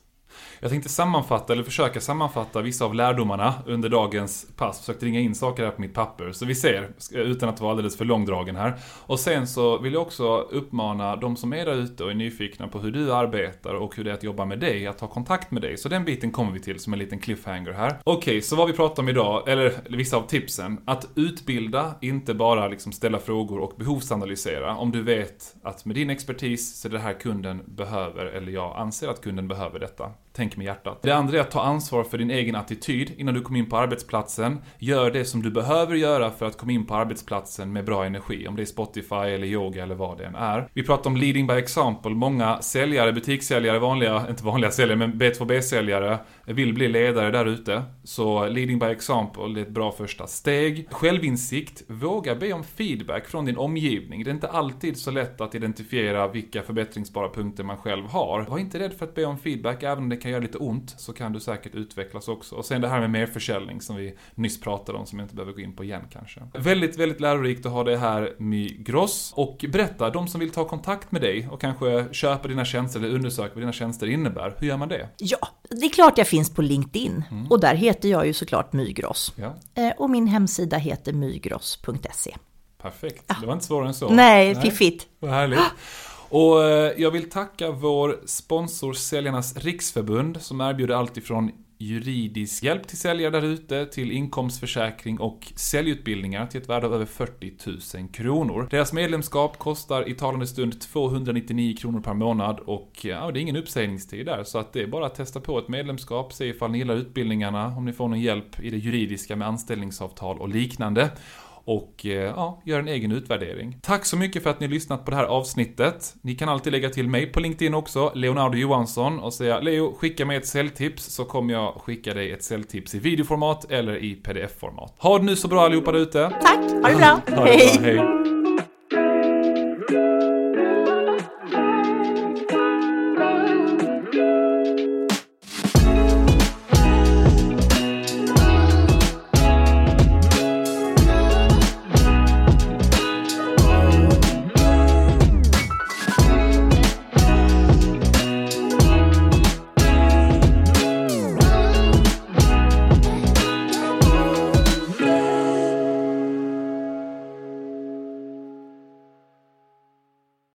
Jag tänkte sammanfatta, eller försöka sammanfatta vissa av lärdomarna under dagens pass. Försökt ringa in saker här på mitt papper. Så vi ser, utan att vara alldeles för långdragen här. Och sen så vill jag också uppmana de som är där ute och är nyfikna på hur du arbetar och hur det är att jobba med dig, att ta kontakt med dig. Så den biten kommer vi till som en liten cliffhanger här. Okej, okay, så vad vi pratar om idag, eller vissa av tipsen. Att utbilda, inte bara liksom ställa frågor och behovsanalysera. Om du vet att med din expertis så är det här kunden behöver, eller jag anser att kunden behöver detta tänk med hjärtat. Det andra är att ta ansvar för din egen attityd innan du kommer in på arbetsplatsen. Gör det som du behöver göra för att komma in på arbetsplatsen med bra energi. Om det är Spotify eller yoga eller vad det än är. Vi pratar om leading by example. Många säljare, butikssäljare, vanliga, inte vanliga säljare, men B2B-säljare vill bli ledare där ute. Så leading by example är ett bra första steg. Självinsikt. Våga be om feedback från din omgivning. Det är inte alltid så lätt att identifiera vilka förbättringsbara punkter man själv har. Var inte rädd för att be om feedback, även om det kan göra lite ont, så kan du säkert utvecklas också. Och sen det här med merförsäljning som vi nyss pratade om, som jag inte behöver gå in på igen kanske. Väldigt, väldigt lärorikt att ha det här Migros. Och berätta, de som vill ta kontakt med dig och kanske köpa dina tjänster eller undersöka vad dina tjänster innebär, hur gör man det? Ja, det är klart jag finns på LinkedIn. Mm. Och där heter jag ju såklart Mygros. Ja. Eh, och min hemsida heter mygros.se. Perfekt, ja. det var inte svårare än så. Nej, fiffigt. Vad härligt. Och eh, jag vill tacka vår sponsor Säljarnas Riksförbund som erbjuder allt ifrån juridisk hjälp till säljare där ute, till inkomstförsäkring och säljutbildningar till ett värde av över 40 000 kronor. Deras medlemskap kostar i talande stund 299 kronor per månad och ja, det är ingen uppsägningstid där så att det är bara att testa på ett medlemskap, se ifall ni gillar utbildningarna, om ni får någon hjälp i det juridiska med anställningsavtal och liknande och eh, ja, gör en egen utvärdering. Tack så mycket för att ni lyssnat på det här avsnittet. Ni kan alltid lägga till mig på LinkedIn också, Leonardo Johansson, och säga Leo, skicka mig ett säljtips så kommer jag skicka dig ett säljtips i videoformat eller i pdf-format. Ha det nu så bra allihopa där ute. Tack, ha det bra. Ha det bra. Hej.